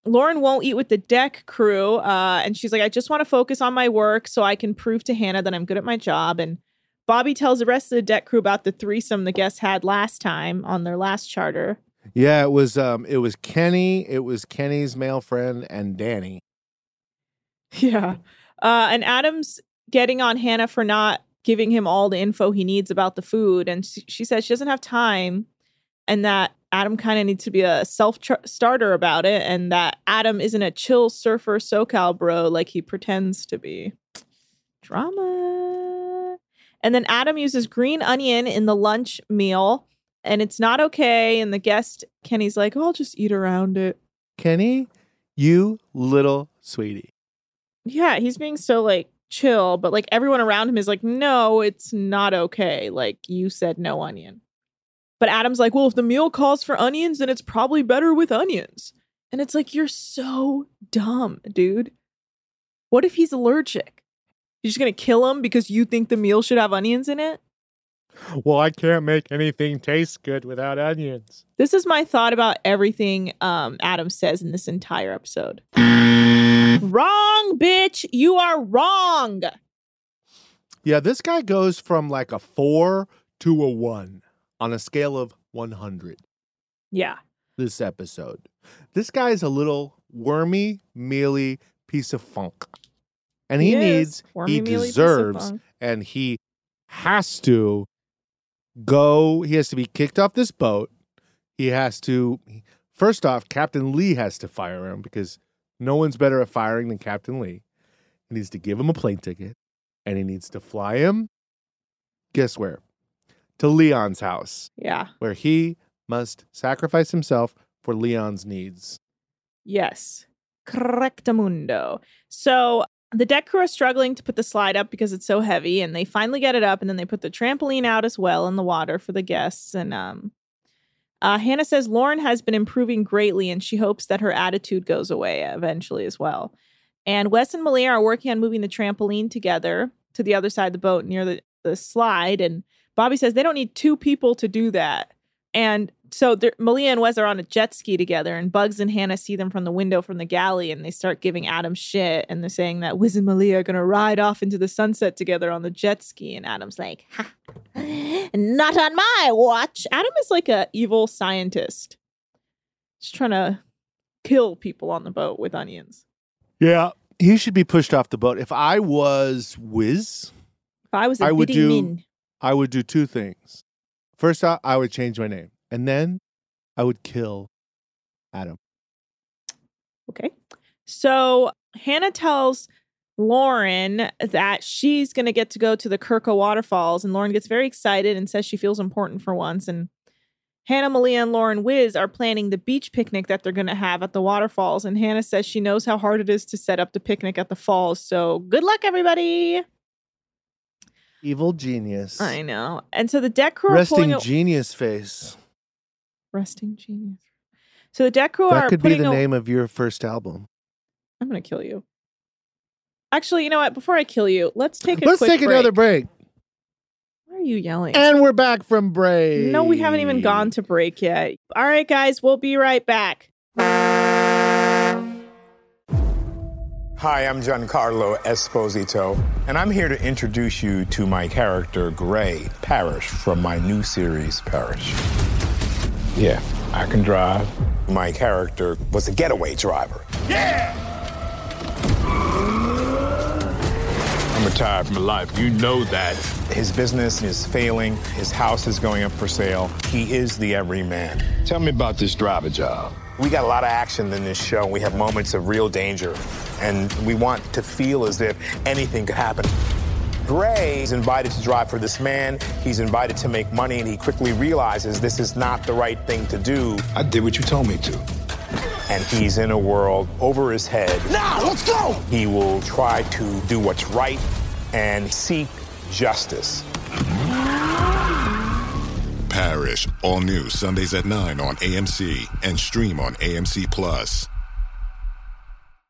Lauren won't eat with the deck crew. Uh, and she's like, I just want to focus on my work so I can prove to Hannah that I'm good at my job. And Bobby tells the rest of the deck crew about the threesome the guests had last time on their last charter. yeah, it was um, it was Kenny, it was Kenny's male friend, and Danny. Yeah. Uh, and Adam's getting on Hannah for not giving him all the info he needs about the food. And she, says she doesn't have time and that Adam kind of needs to be a self starter about it and that Adam isn't a chill surfer SoCal bro like he pretends to be. Drama. And then Adam uses green onion in the lunch meal and it's not okay. And the guest, Kenny's like, oh, I'll just eat around it. Kenny, you little sweetie. Yeah, he's being so like chill, but like everyone around him is like, no, it's not okay. Like you said, no onion. But Adam's like, well, if the meal calls for onions, then it's probably better with onions. And it's like, you're so dumb, dude. What if he's allergic? You're just gonna kill him because you think the meal should have onions in it? Well, I can't make anything taste good without onions. This is my thought about everything um, Adam says in this entire episode. Wrong, bitch. You are wrong. Yeah, this guy goes from like a four to a one on a scale of 100 Yeah. this episode. This guy is a little wormy, mealy piece of funk. And he, He needs, Wormy, he mealy piece of deserves, and he has to go, he has to be kicked off this boat. He has to, first off, Captain Lee has to fire him because no one's better at firing than Captain Lee. He needs to give him a plane ticket and he needs to fly him, guess where? To Leon's house, Yeah. where he must sacrifice himself for Leon's needs. Yes. Correctamundo. So the deck crew are struggling to put the slide up because it's so heavy, and they finally get it up, and then they put the trampoline out as well in the water for the guests. And um, uh, Hannah says Lauren has been improving greatly, and she hopes that her attitude goes away eventually as well. And Wes and Malia are working on moving the trampoline together to the other side of the boat near the, the slide. And Bobby says they don't need two people to do that. And so they're- Malia and Wes are on a jet ski together, and Bugs and Hannah see them from the window from the galley, and they start giving Adam shit, and they're saying that Wiz and Malia are gonna ride off into the sunset together on the jet ski, and Adam's like, ha, not on my watch. Adam is like a evil scientist, just trying to kill people on the boat with onions. Yeah. He should be pushed off the boat. If I was Wiz, If I was a I would do min, I would do two things. First off, I would change my name. And then I would kill Adam. Okay. So Hannah tells Lauren that she's going to get to go to the Krka waterfalls, and Lauren gets very excited and says she feels important for once. And Hannah, Malia, and Lauren Wiz are planning the beach picnic that they're going to have at the waterfalls. And Hannah says she knows how hard it is to set up the picnic at the falls. So good luck, everybody. Evil genius. I know. And so the deck crew are pulling Resting a- genius face. Resting genius. So the deck crew That are could be the a- name of your first album. I'm gonna kill you. Actually, you know what? Before I kill you, let's take a Let's quick take another break. Why are you yelling? And we're back from break. no, we haven't even gone to break yet. All right, guys, we'll be right back. Hi, I'm Giancarlo Esposito, and I'm here to introduce you to my character, Gray Parish, from my new series, Parish. Yeah, I can drive. My character was a getaway driver. Yeah! I'm retired from a life. You know that. His business is failing, his house is going up for sale. He is the everyman. Tell me about this driver job. We got a lot of action in this show. We have moments of real danger, and we want to feel as if anything could happen. Gray is invited to drive for this man. He's invited to make money, and he quickly realizes this is not the right thing to do. I did what you told me to. and he's in a world over his head. Now, let's go! He will try to do what's right and seek justice. Parish, all new Sundays at 9 on AMC and stream on AMC Plus.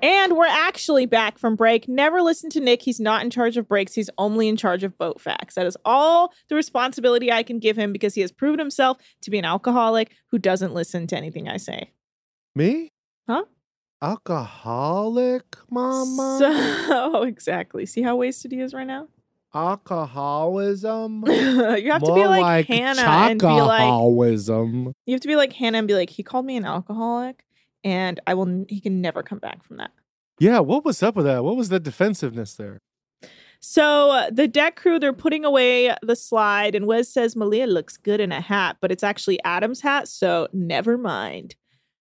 And we're actually back from break. Never listen to Nick. He's not in charge of breaks. He's only in charge of boat facts. That is all the responsibility I can give him because he has proven himself to be an alcoholic who doesn't listen to anything I say. Me? Huh? Alcoholic, mama? So, exactly. See how wasted he is right now? Alcoholism? you have to be More like, Hannah and be like, Alcoholism. you have to be like Hannah and be like, he called me an alcoholic and I will, he can never come back from that. Yeah, what was up with that? What was the defensiveness there? So uh, the deck crew, they're putting away the slide, and Wes says Malia looks good in a hat, but it's actually Adam's hat, so never mind.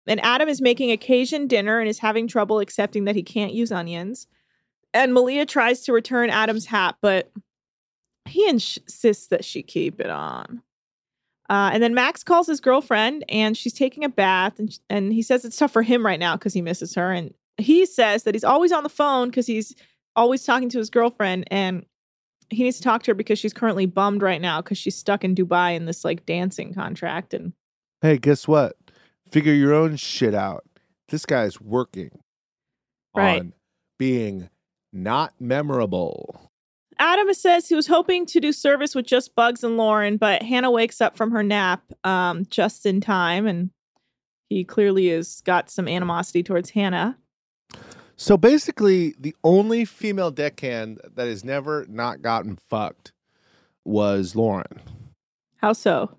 And Adam is making a Cajun dinner and is having trouble accepting that he can't use onions. And Malia tries to return Adam's hat, but he insists that she keep it on. Uh, and then Max calls his girlfriend, and she's taking a bath, and, and he says it's tough for him right now because he misses her. And he says that he's always on the phone because he's always talking to his girlfriend and he needs to talk to her because she's currently bummed right now because she's stuck in Dubai in this like dancing contract and Hey, guess what? Figure your own shit out. This guy's working Right. on being not memorable. Adam says he was hoping to do service with just Bugs and Lauren, but Hannah wakes up from her nap um, just in time, and he clearly has got some animosity towards Hannah. So basically, the only female deckhand that has never not gotten fucked was Lauren. How so?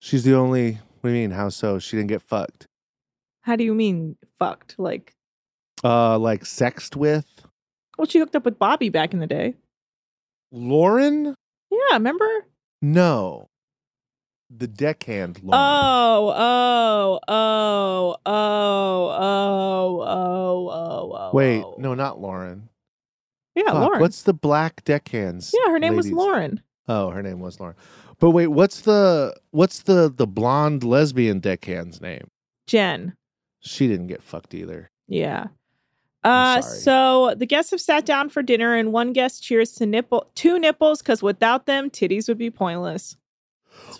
She's the only. What do you mean? How so? She didn't get fucked. How do you mean fucked? Like, Uh, like sexed with well, she hooked up with Bobby back in the day. Lauren? Yeah, remember? No, the deckhand Lauren. Oh, oh, oh, oh, oh, oh, oh, oh. Wait, oh. no, not Lauren. Yeah, Fuck, Lauren. What's the black deckhands? yeah, her name was? Lauren. Oh, her name was Lauren. But wait, what's the what's the the blonde lesbian deckhand's name? Jen. She didn't get fucked either. Yeah. Uh, so the guests have sat down for dinner, and one guest cheers to nipple two nipples because without them, titties would be pointless.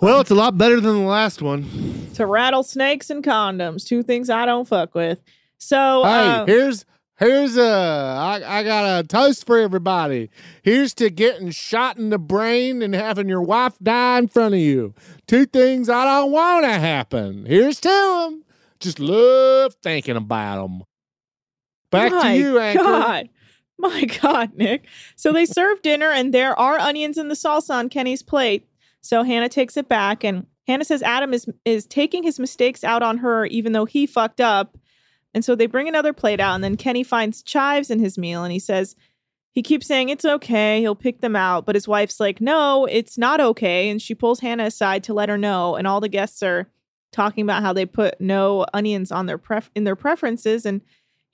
Well, it's a lot better than the last one. To rattlesnakes and condoms, two things I don't fuck with. So, Hey, uh, here's here's a I, I got a toast for everybody. Here's to getting shot in the brain and having your wife die in front of you. Two things I don't want to happen. Here's to them. Just love thinking about them. Back my to you, Anchor. God. My God, Nick. So they serve dinner, and there are onions in the salsa on Kenny's plate. So Hannah takes it back, and Hannah says Adam is is taking his mistakes out on her, even though he fucked up. And so they bring another plate out, and then Kenny finds chives in his meal, and he says he keeps saying it's okay, he'll pick them out, but his wife's like, no, it's not okay, and she pulls Hannah aside to let her know, and all the guests are talking about how they put no onions on their pref in their preferences, and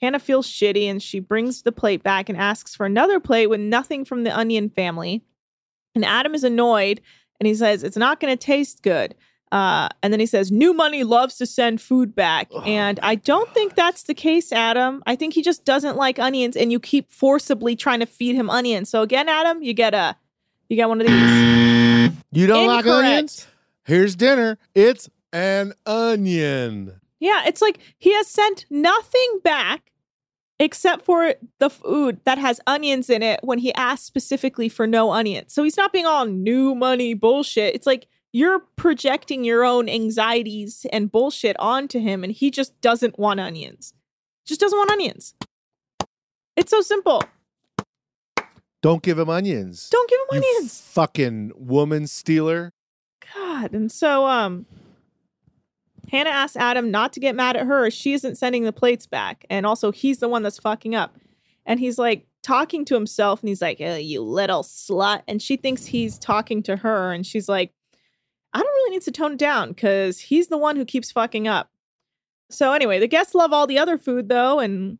Hannah feels shitty and she brings the plate back and asks for another plate with nothing from the onion family. And Adam is annoyed and he says, It's not going to taste good. Uh, and then he says, New money loves to send food back. and I don't think that's the case, Adam. I think he just doesn't like onions and you keep forcibly trying to feed him onions. So again, Adam, you get a you get one of these. You don't like Incorrect. onions? Here's dinner. It's an onion. Yeah, it's like he has sent nothing back except for the food that has onions in it when he asked specifically for no onions. So he's not being all new money bullshit. It's like you're projecting your own anxieties and bullshit onto him, and he just doesn't want onions. Just doesn't want onions. It's so simple. Don't give him onions. Don't give him You onions. Fucking woman stealer. God. And so um Hannah asks Adam not to get mad at her. She isn't sending the plates back. And also he's the one that's fucking up. And he's like talking to himself and he's like, you little slut. And she thinks he's talking to her. And she's like, I don't really need to tone it down because he's the one who keeps fucking up. So anyway, the guests love all the other food though, and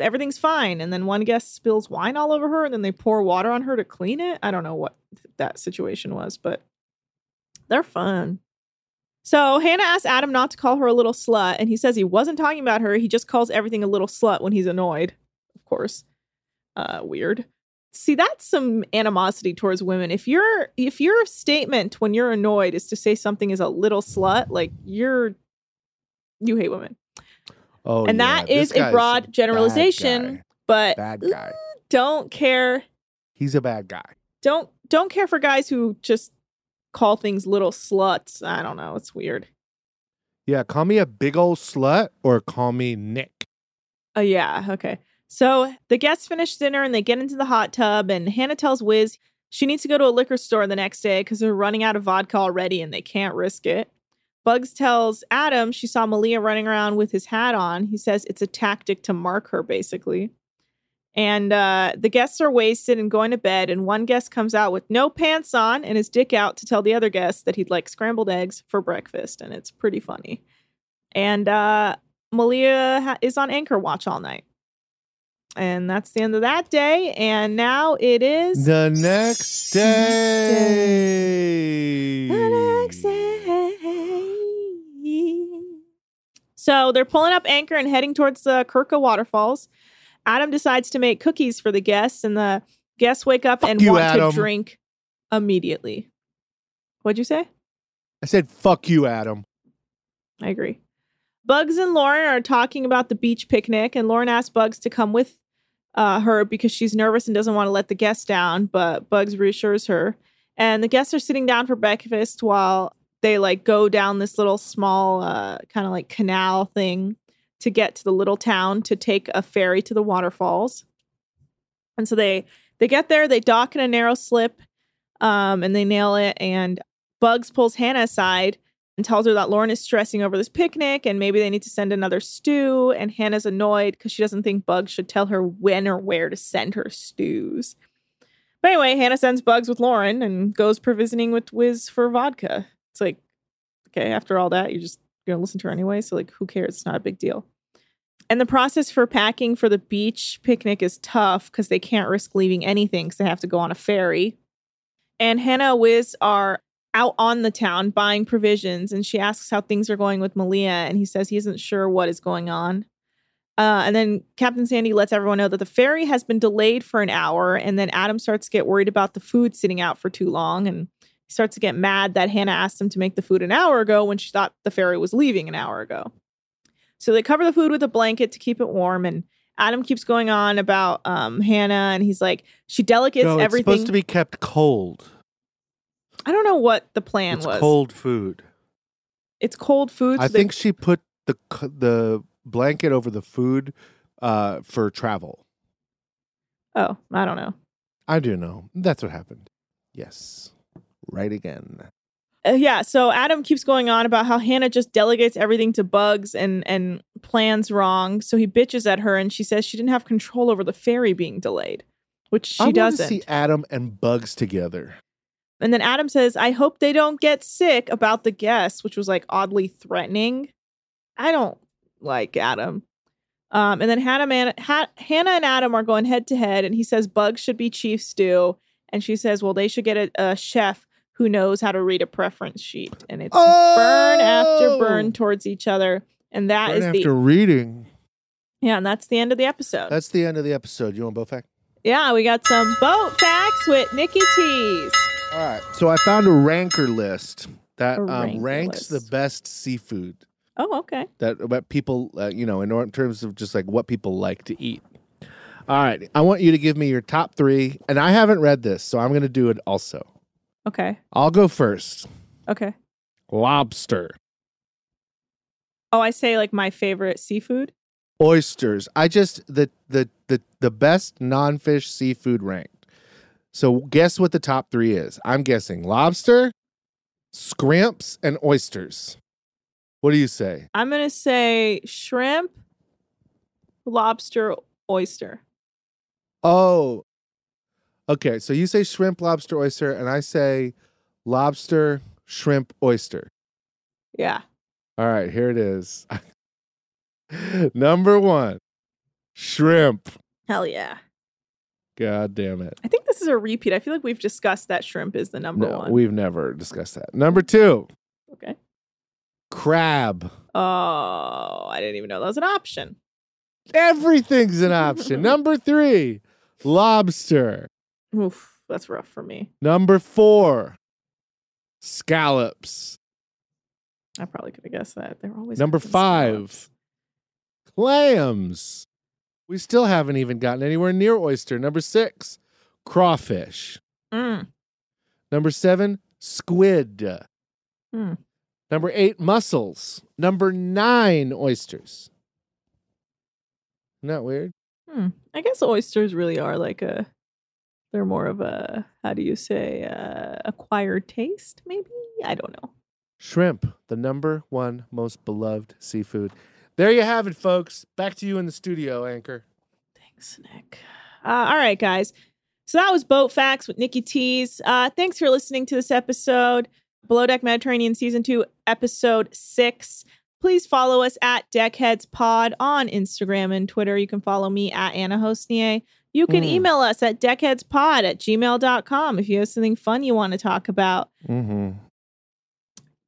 everything's fine. And then one guest spills wine all over her, and then they pour water on her to clean it. I don't know what that situation was, but they're fun. So Hannah asks Adam not to call her a little slut, and he says he wasn't talking about her. He just calls everything a little slut when he's annoyed. Of course, uh, weird. See, that's some animosity towards women. If your if your statement when you're annoyed is to say something is a little slut, like you're you hate women. Oh, and yeah, that is a broad generalization, but Bad guy. don't care He's a bad guy. don't don't care for guys who just call things little sluts. I don't know. It's weird. Yeah, call me a big old slut or call me Nick. Oh yeah, okay. So the guests finish dinner and they get into the hot tub, and Hannah tells Wiz she needs to go to a liquor store the next day because they're running out of vodka already and they can't risk it. Bugs tells Adam she saw Malia running around with his hat on. He says it's a tactic to mark her, basically. And uh, the guests are wasted and going to bed, and one guest comes out with no pants on and his dick out to tell the other guests that he'd like scrambled eggs for breakfast, and it's pretty funny. And uh, Malia ha- is on anchor watch all night. And that's the end of that day. And now it is The next day. the next day. So they're pulling up anchor and heading towards the Krka waterfalls. Adam decides to make cookies for the guests, and the guests wake up and you, want Adam. to drink immediately. What'd you say? I said, fuck you, Adam. I agree. Bugs and Lauren are talking about the beach picnic, and Lauren asks Bugs to come with uh, her because she's nervous and doesn't want to let the guests down. But Bugs reassures her, and the guests are sitting down for breakfast while they like go down this little small uh, kind of like canal thing to get to the little town to take a ferry to the waterfalls. And so they they get there, they dock in a narrow slip, um, and they nail it. And Bugs pulls Hannah aside and tells her that Lauren is stressing over this picnic and maybe they need to send another stew. And Hannah's annoyed because she doesn't think Bugs should tell her when or where to send her stews. But anyway, Hannah sends Bugs with Lauren and goes provisioning with Wiz for vodka. It's like, okay, after all that, you're just gonna listen to her anyway. So like, who cares? It's not a big deal. And the process for packing for the beach picnic is tough because they can't risk leaving anything because they have to go on a ferry. And Hannah and Wiz are out on the town buying provisions and she asks how things are going with Malia and he says he isn't sure what is going on. Uh, and then Captain Sandy lets everyone know that the ferry has been delayed for an hour and then Adam starts to get worried about the food sitting out for too long and he starts to get mad that Hannah asked him to make the food an hour ago when she thought the ferry was leaving an hour ago. So they cover the food with a blanket to keep it warm and Adam keeps going on about um, Hannah and he's like she delegates no, it's everything supposed to be kept cold. I don't know what the plan It's was. cold food. It's cold food. I so they- think she put the the blanket over the food uh, for travel. Oh, I don't know. I do know. That's what happened. Yes. Right again. Uh, yeah, so Adam keeps going on about how Hannah just delegates everything to Bugs and and plans wrong. So he bitches at her and she says she didn't have control over the ferry being delayed, which she I want doesn't. to see Adam and Bugs together. And then Adam says, "I hope they don't get sick about the guests," which was like oddly threatening. I don't like Adam. Um, and then Hannah, Man- ha- Hannah and Adam are going head to head, and he says Bugs should be chief stew, and she says, "Well, they should get a, a chef who knows how to read a preference sheet." And it's burn after burn towards each other, and that Right is after the reading. yeah, and that's the end of the episode. That's the end of the episode. You want both fact? yeah, we got some boat facts with Nikki Tees. All right. So I found a ranker list that um, ranker ranks list. the best seafood Oh, okay. That about people, uh, you know, in terms of just like what people like to eat. All right, I want you to give me your top three, and I haven't read this, so I'm going to do it also. Okay. I'll go first. Okay. Lobster, Oh, I say like my favorite seafood. oysters. I just the the the the best non-fish seafood ranked. So guess what the top three is? I'm guessing lobster, scrimps, and oysters. What do you say? I'm gonna say shrimp, lobster, oyster. Oh, okay. So you say shrimp, lobster, oyster, and I say lobster, shrimp, oyster. Yeah. All right, here it is. Number one, shrimp. Hell yeah. God damn it. I think this is a repeat. I feel like we've discussed that shrimp is the number No, one. we've never discussed that. Number two, Okay. crab. Oh, I didn't even know that was an option. Everything's an option. Number three, lobster. Oof, that's rough for me. Number four, scallops. I probably could have guessed that. They're always Number five, scallops. clams. We still haven't even gotten anywhere near oyster. Number six, crawfish. Mm. Number seven, squid. Hmm. Number eight, mussels. Number nine, oysters. Isn't that weird? Hmm. I guess oysters really are like a. They're more of a how do you say uh, acquired taste? Maybe I don't know. Shrimp, the number one most beloved seafood. There you have it, folks. Back to you in the studio, Anchor. Thanks, Nick. Uh, all right, guys. So that was Boat Facts with Nikki Tees. Uh, thanks for listening to this episode, Below Deck Mediterranean Season 2, Episode 6. Please follow us at Deckheads Pod on Instagram and Twitter. You can follow me at Anna Hossnieh. You can Mm. email us at deckheadspod at gmail.com if you have something fun you want to talk about. Mm-hmm.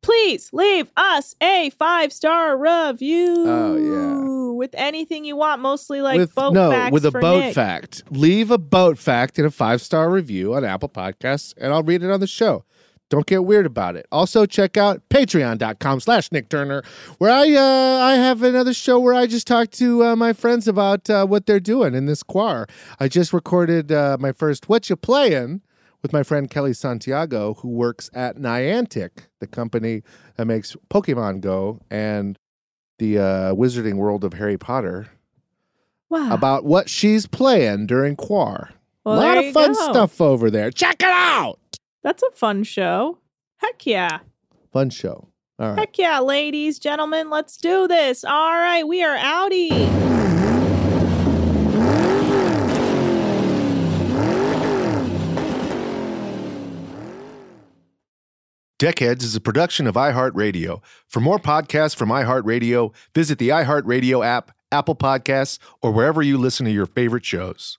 Please leave us a five star review. Oh, yeah. With anything you want, mostly like with, boat no, facts with a boat Nick. fact. Leave a boat fact in a five star review on Apple Podcasts, and I'll read it on the show. Don't get weird about it. Also, check out patreon.com slash Nick Turner, where I uh, I have another show where I just talk to uh, my friends about uh, what they're doing in this choir. I just recorded uh, my first What You Playing with my friend Kelly Santiago, who works at Niantic, the company that makes Pokemon Go and the uh, Wizarding World of Harry Potter Wow. about what she's playing during Quar. Well, a lot of fun go. stuff over there. Check it out. That's a fun show. Heck yeah. Fun show. All right. Heck yeah, ladies, gentlemen, let's do this. All right, we are outie. Deckheads is a production of iHeartRadio. For more podcasts from iHeartRadio, visit the iHeartRadio app, Apple Podcasts, or wherever you listen to your favorite shows.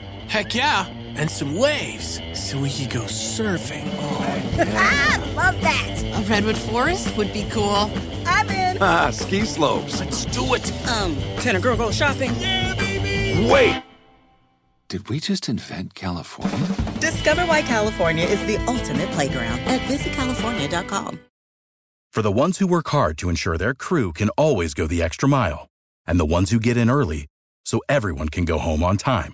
Heck yeah, and some waves so we could go surfing. Ah, love that. A redwood forest would be cool. I'm in. Ah, ski slopes. Let's do it. Um, can a girl go shopping? Yeah, baby. Wait! Did we just invent California? Discover why California is the ultimate playground at visitcalifornia.com. For the ones who work hard to ensure their crew can always go the extra mile, and the ones who get in early so everyone can go home on time,